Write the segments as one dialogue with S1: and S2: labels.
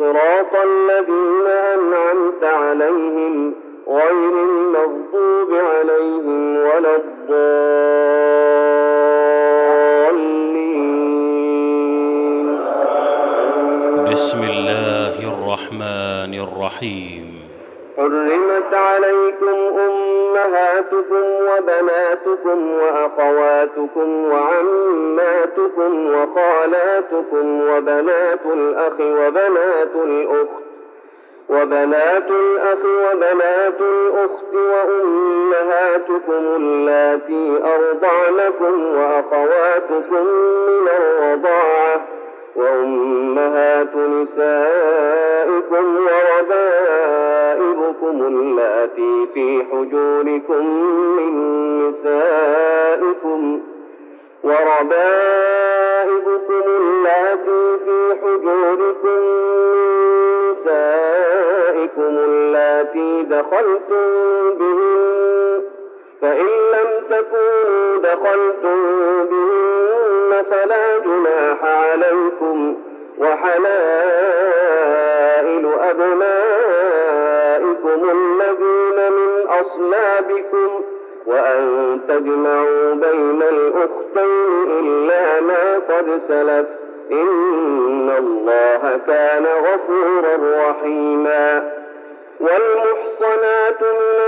S1: صراط الذين أنعمت عليهم غير المغضوب عليهم ولا الضالين.
S2: بسم الله الرحمن الرحيم.
S1: حرمت عليكم أمهاتكم وبناتكم وأخواتكم وعماتكم وخالاتكم وبنات الأخ وبنات الأخت وبنات الأخ وبنات الأخت وأمهاتكم اللاتي أرضعنكم وأخواتكم من الرضاعة وأمهات نسائكم وربائبكم اللاتي في حجوركم من نسائكم وربائبكم اللاتي في حجوركم من نسائكم اللاتي دخلتم بهن فإن لم تكونوا دخلتم بهن فلا جناح عليكم وحلائل أبنائكم الذين من أصلابكم وأن تجمعوا بين الأختين إلا ما قد سلف إن الله كان غفورا رحيما والمحصنات من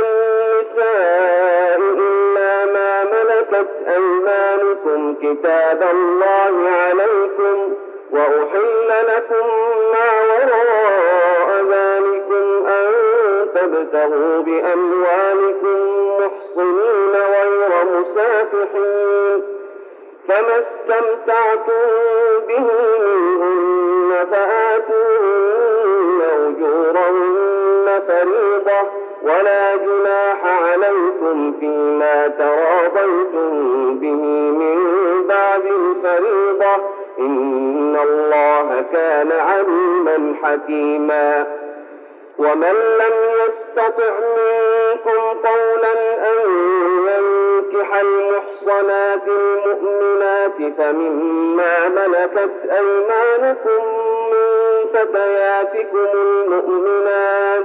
S1: النساء إلا ما ملكت أيمانكم كتاب الله عليكم وأحل لكم ما وراء ذلكم أن تبتغوا بأموالكم محصنين غير مسافحين فما استمتعتم به منهن فآتوهن أجورهن فريضة ولا جناح عليكم فيما تراضيتم به من بعد الفريضة. إن الله كان عليما حكيما. ومن لم يستطع منكم قولا أن ينكح المحصنات المؤمنات فمما ملكت أيمانكم من فتياتكم المؤمنات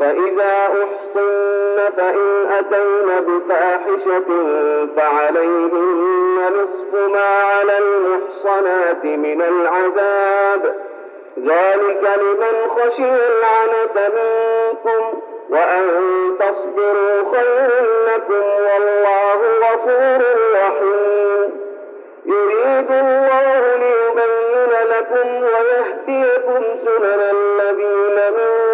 S1: فإذا أحصن فإن أتين بفاحشة فعليهن نصف ما على المحصنات من العذاب. ذلك لمن خشي العنة منكم وأن تصبروا خير لكم والله غفور رحيم. يريد الله ليبين لكم ويهديكم سنن الذين من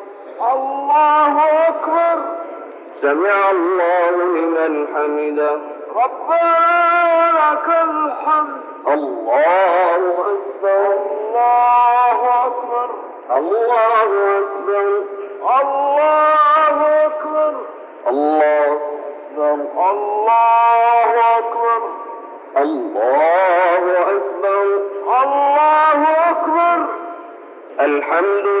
S3: الله أكبر.
S1: سمع الله لمن حمده.
S3: ربنا ولك الحمد.
S1: الله أكبر.
S3: الله أكبر.
S1: الله أكبر.
S3: الله أكبر.
S1: الله أكبر
S3: الله أكبر.
S1: الله أكبر.
S3: الله أكبر.
S1: الحمد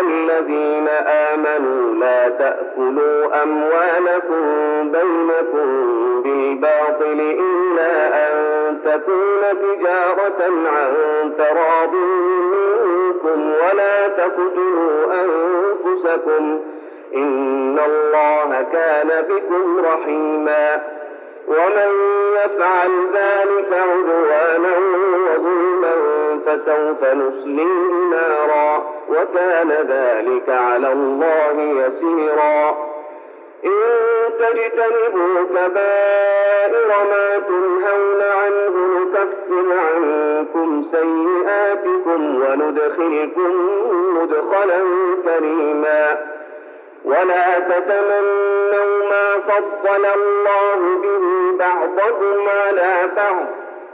S1: الذين آمنوا لا تأكلوا أموالكم بينكم بالباطل إلا أن تكون تجارة عن تراض منكم ولا تقتلوا أنفسكم إن الله كان بكم رحيما ومن يفعل ذلك عدوانا وظلما فسوف نصليه نارا وكان ذلك على الله يسيرا. إن تجتنبوا كبائر ما تنهون عنه نكفر عنكم سيئاتكم وندخلكم مدخلا كريما. ولا تتمنوا ما فضل الله به بعضكم على بعض.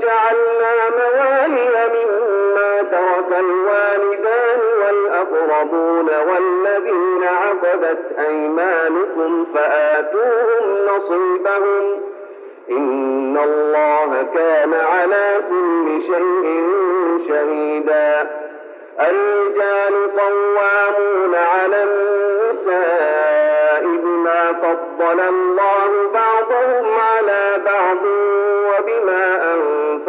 S1: جعلنا موالي مما ترك الوالدان والأقربون والذين عقدت أيمانكم فآتوهم نصيبهم. إن الله كان على كل شيء شهيدا. الرجال قوامون على النساء بما فضل الله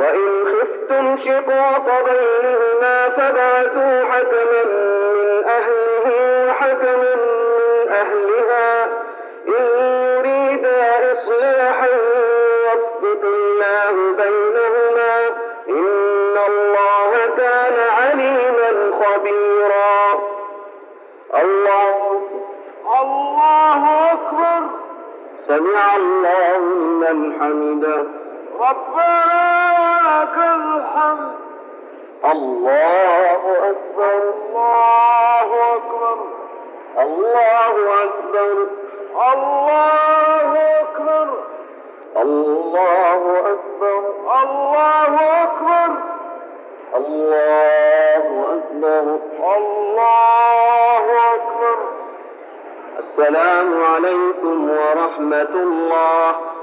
S1: وإن خفتم شقاق بينهما فابعثوا حكما من أهله وحكما من أهلها إن يريدا إصلاحا يوفق الله بينهما إن الله كان عليما خبيرا. الله
S3: الله أكبر.
S1: سمع الله لمن حمده.
S3: ربنا ولك الحمد.
S1: الله أكبر
S3: الله أكبر.
S1: الله أكبر.
S3: الله أكبر.
S1: الله أكبر.
S3: الله أكبر.
S1: الله أكبر.
S3: الله أكبر.
S1: السلام عليكم ورحمة الله.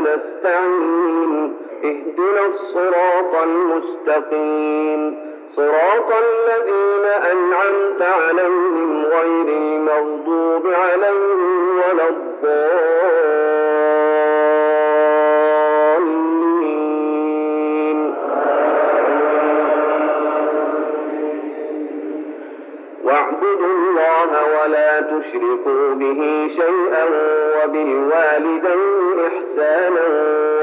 S1: وإياك نستعين اهدنا الصراط المستقيم. صراط الذين أنعمت عليهم غير المغضوب عليهم ولا الضالين. واعبدوا الله ولا تشركوا به شيئا وبالوالدين إحسانا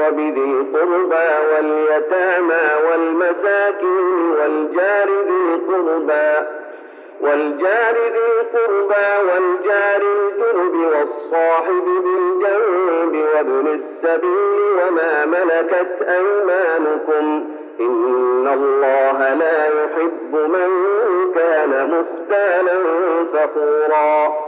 S1: وبذي القربى واليتامى والمساكين والجار ذي القربى والجار ذي القربى والجار الجنب والصاحب بالجنب وابن السبيل وما ملكت أيمانكم إن الله يحب من كان مختالا فخورا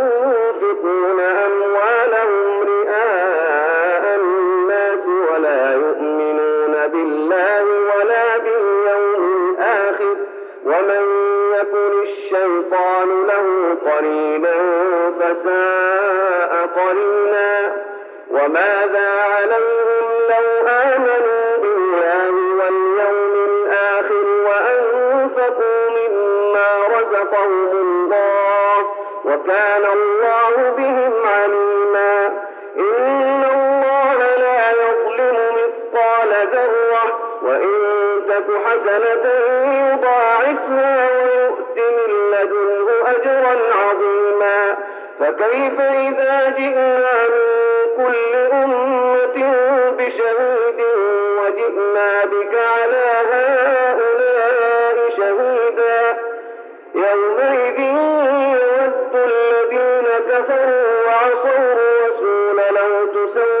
S1: قريبا فساء قرينا وماذا عليهم لو آمنوا بالله واليوم الآخر وأنفقوا مما رزقهم الله وكان الله بهم عليما. إن الله لا يظلم مثقال ذرة وإن تك حسنة فكيف إذا جئنا من كل أمة بشهيد وجئنا بك على هؤلاء شهيدا؟ يومئذ يود الذين كفروا وعصوا الرسول لو تسوى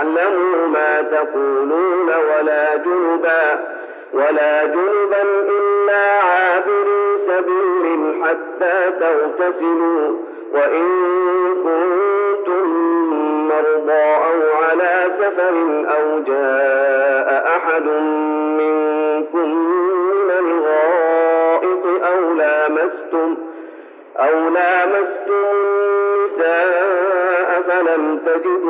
S1: حتى تعلموا ما تقولون ولا جنبا ولا جنبا إلا عابري سبيل حتى تغتسلوا وإن كنتم مرضى أو على سفر أو جاء أحد منكم من الغائط أو لامستم أو لامستم النساء فلم تجدوا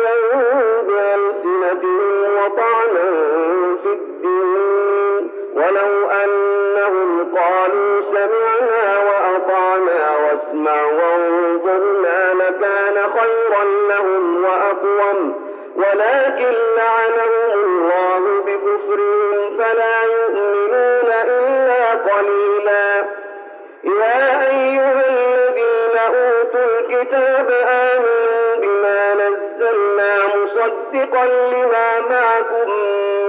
S1: وطعنا في الدين. ولو أنهم قالوا سمعنا وأطعنا واسمع وانظرنا لكان خيرا لهم وأقوم. ولكن لعنهم الله بكفرهم فلا يؤمنون إلا قليلا. يا أيها الذين أوتوا الكتاب مصدقا لما معكم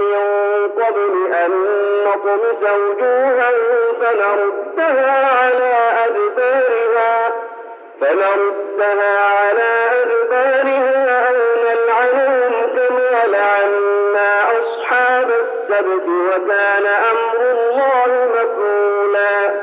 S1: من قبل أن نطمس وجوها فنردها على أدبارها فنردها على أدبارها أو نلعنهم كما لعنا أصحاب السبت وكان أمر الله مفعولا.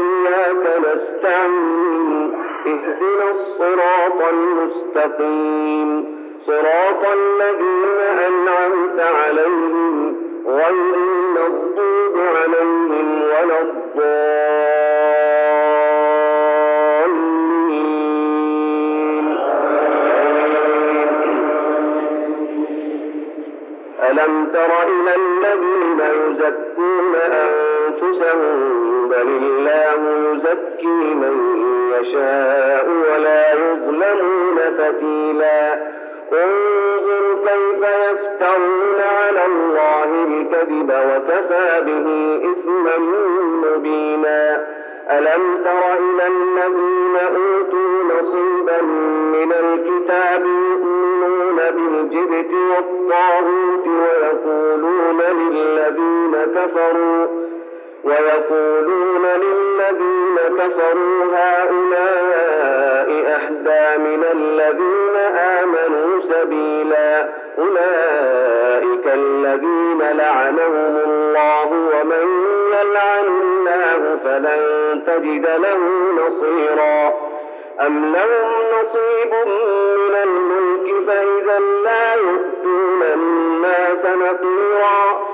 S1: نستعين اهدنا الصراط المستقيم. صراط الذين أنعمت عليهم غير المغضوب عليهم ولا الضالين. ألم تر إلى الذين يزكون أنفسهم بل الله يزكي من يشاء ولا يظلمون فتيلا. انظر كيف يفترون على الله الكذب وكفى به إثما مبينا. ألم تر إلى الذين أوتوا نصيبا من الكتاب يؤمنون بالجبت والطاغوت ويقولون للذين كفروا ويقولون للذين كفروا هؤلاء أهدى من الذين آمنوا سبيلا أولئك الذين لعنهم الله ومن يلعن الله فلن تجد له نصيرا أم لهم نصيب من الملك فإذا لا يؤتون الناس نقيرا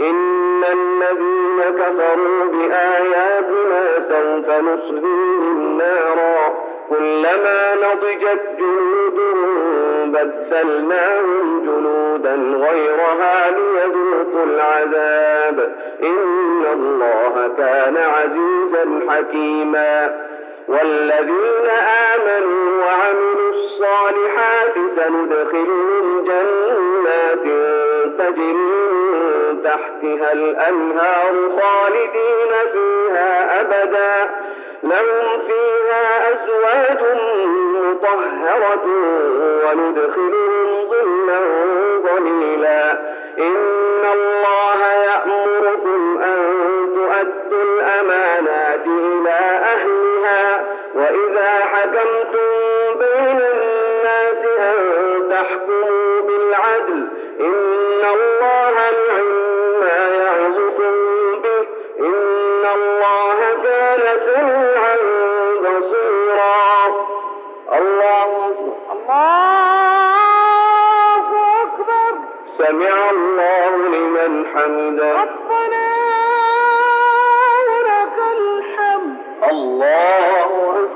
S1: إن الذين كفروا بآياتنا سوف نصليهم نارا. كلما نضجت جلودهم بدلناهم جلودا غيرها ليذوقوا العذاب. إن الله كان عزيزا حكيما. والذين آمنوا وعملوا الصالحات سندخلهم جنات تجري تحتها الأنهار خالدين فيها أبدا. لهم فيها أزواج مطهرة وندخلهم ظلا ظليلا. إن الله يأمركم الله كان سميعا بصيرا. الله أكبر.
S3: الله أكبر.
S1: سمع الله لمن حمده.
S3: ربنا ولك الحمد.
S1: الله أكبر.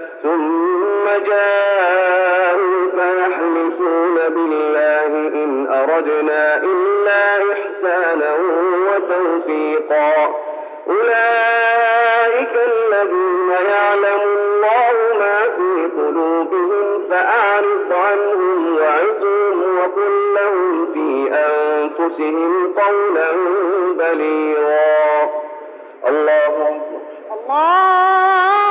S1: ثم جاءوك يحلفون بالله إن أردنا إلا إحسانا وتوفيقا. أولئك الذين يعلم الله ما في قلوبهم فأعرض عنهم وعظهم وقل لهم في أنفسهم قولا بليغا. الله
S3: الله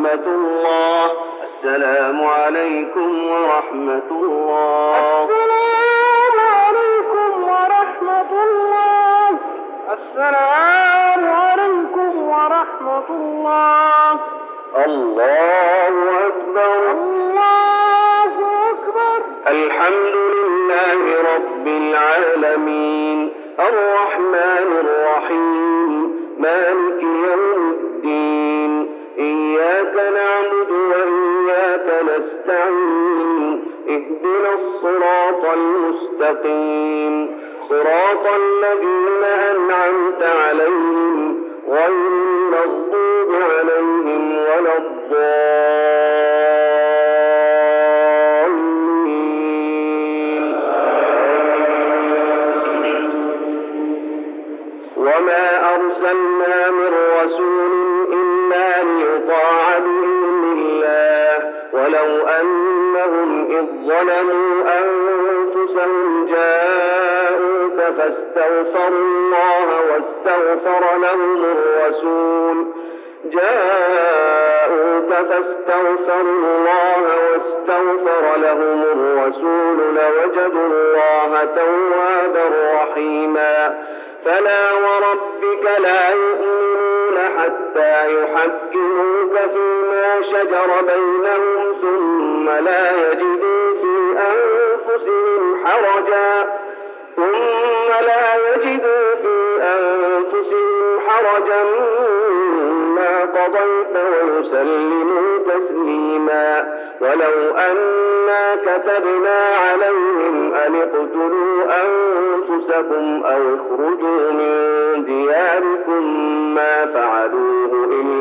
S1: ورحمة الله. السلام عليكم ورحمة الله.
S3: السلام عليكم ورحمة الله. السلام عليكم ورحمة الله.
S1: الله أكبر.
S3: الله أكبر.
S1: الحمد لله رب العالمين. الرحمن الرحيم. مالك يوم اهدنا الصراط المستقيم. صراط الذين أنعمت عليهم غير المغضوب عليهم ولا الضالين. وما أرسلنا من رسول إلا ليطاع الله ولو أنهم إذ ظلموا أنفسهم جاءوك فاستغفروا الله واستغفر لهم الرسول. جاءوك فاستغفروا الله واستغفر لهم الرسول لوجدوا الله توابا رحيما. فلا وربك لا يؤمنون حتى يحكموك فيما شجر بينهم ثم لا يجدوا في أنفسهم حرجا ثم لا يجدوا في أنفسهم حرجا مما قضيت ويسلموا تسليما. ولو أنا كتبنا عليهم أن اقتلوا أنفسكم أو اخرجوا من دياركم ما فعلوه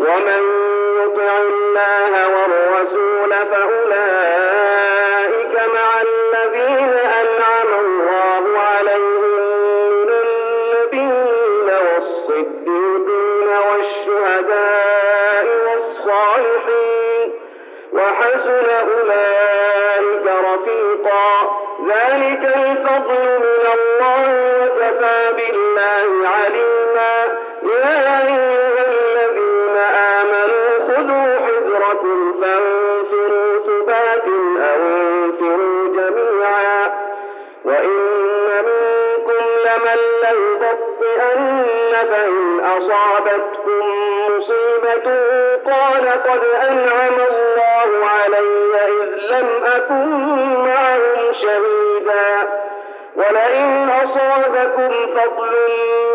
S1: ومن يطع الله والرسول فأولئك مع الذين أصابتكم مصيبة قال قد أنعم الله علي إذ لم أكن معهم شهيدا. ولئن أصابكم فضل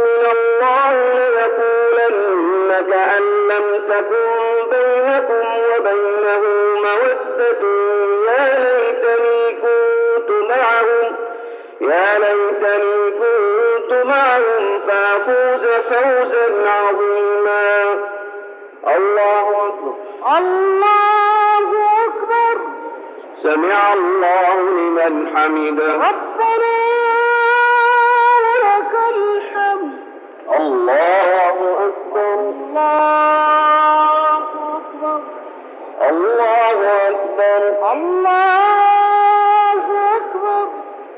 S1: من الله ليقولن كأن لم تكن بينكم وبينه مودة. يا ليتني كنت معهم. يا ليتني كنت معهم فأفوز فوزا عظيما. الله أكبر.
S3: الله أكبر.
S1: سمع الله لمن حمده.
S3: ربنا ولك الحمد.
S1: الله أكبر.
S3: الله أكبر.
S1: الله أكبر.
S3: الله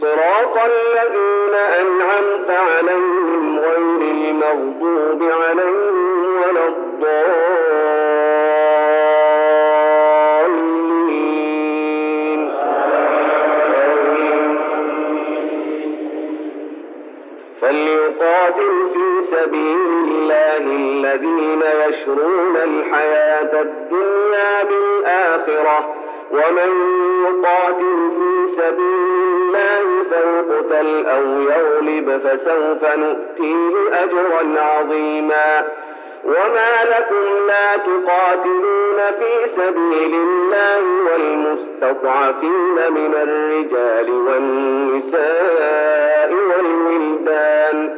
S1: صراط الذين أنعمت عليهم غير المغضوب عليهم ولا الضالين. فليقاتل في سبيل الله الذين يشرون الحياة الدنيا بالآخرة ومن يقاتل في سبيل الله فيقتل أو يغلب فسوف نؤتيه أجرا عظيما. وما لكم لا تقاتلون في سبيل الله والمستضعفين من الرجال والنساء والولدان.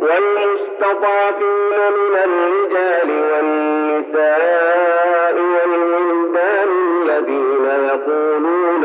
S1: والمستضعفين من الرجال والنساء والولدان الذين يقولون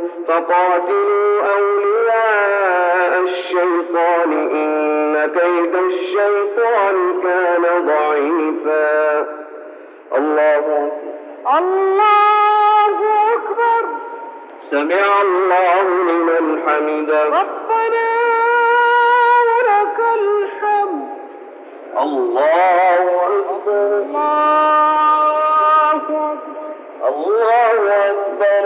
S1: فقاتلوا أولياء الشيطان إن كيد الشيطان كان ضعيفا. الله أكبر
S3: الله أكبر.
S1: سمع الله لمن حمده.
S3: ربنا ولك الحمد.
S1: الله أكبر.
S3: الله أكبر.
S1: الله أكبر.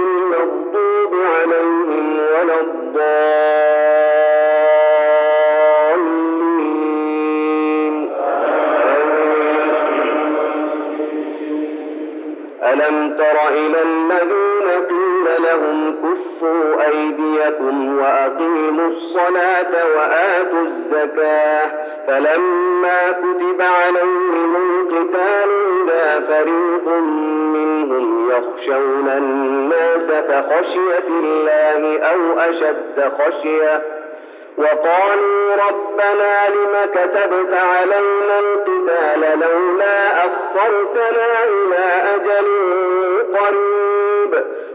S1: عليهم ولا الضالين. ألم تر إلى الذين قيل لهم كفوا أيديكم وأقيموا الصلاة وآتوا الزكاة فلما كتب عليهم القتال إذا فريق منهم يخشون الناس كخشية الله أو أشد خشية وقالوا ربنا لم كتبت علينا القتال لولا أخرتنا إلى أجل قريب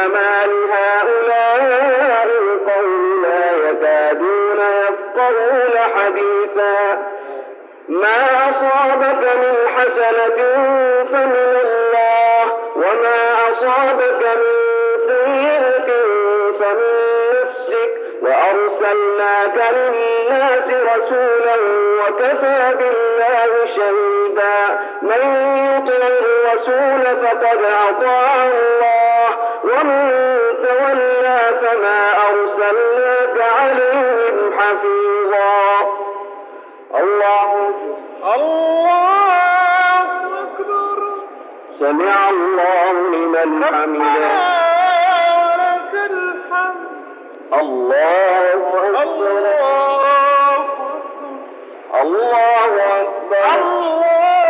S1: فما لهؤلاء القوم لا يكادون يفقهون حديثا. ما أصابك من حسنة فمن الله وما أصابك من سيئة فمن نفسك. وأرسلناك للناس رسولا وكفى بالله شهيدا. من يطع الرسول فقد أطاع الله. ومن تولى فما أرسلناك عليهم حفيظا الله
S3: الله أكبر.
S1: سمع الله لمن حمده.
S3: ولك الحمد.
S1: الله أكبر.
S3: الله
S1: الله أكبر.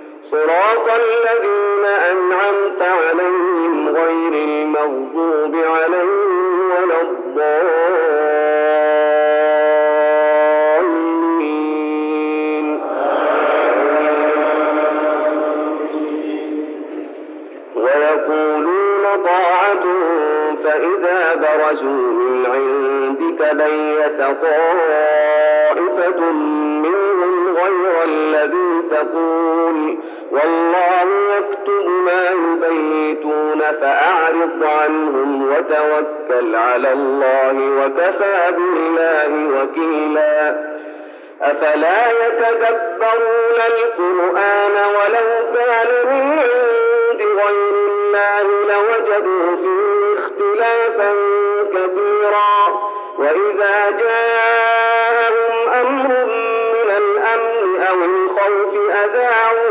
S1: صراط الذين أنعمت عليهم غير المغضوب عليهم ولا الضالين. ويقولون طاعة فإذا برزوا من عندك بيت طائفة منهم غير الذي تقول. والله يكتب ما يبيتون فأعرض عنهم وتوكل على الله وكفى بالله وكيلا. أفلا يتدبرون القرآن ولو كان من عند غير الله لوجدوا فيه اختلافا كثيرا وإذا جاءهم أمر من الأمن أو الخوف أذاعوا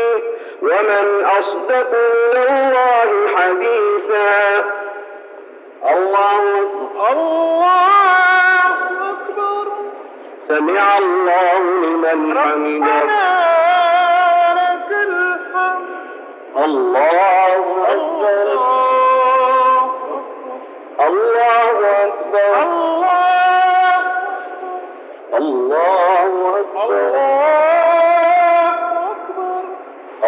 S1: ومن أصدق من الله حديثا الله
S3: الله أكبر
S1: سمع الله لمن حمده
S3: ولك الحمد
S1: الله أكبر
S3: الله
S1: الله أكبر
S3: الله
S1: الله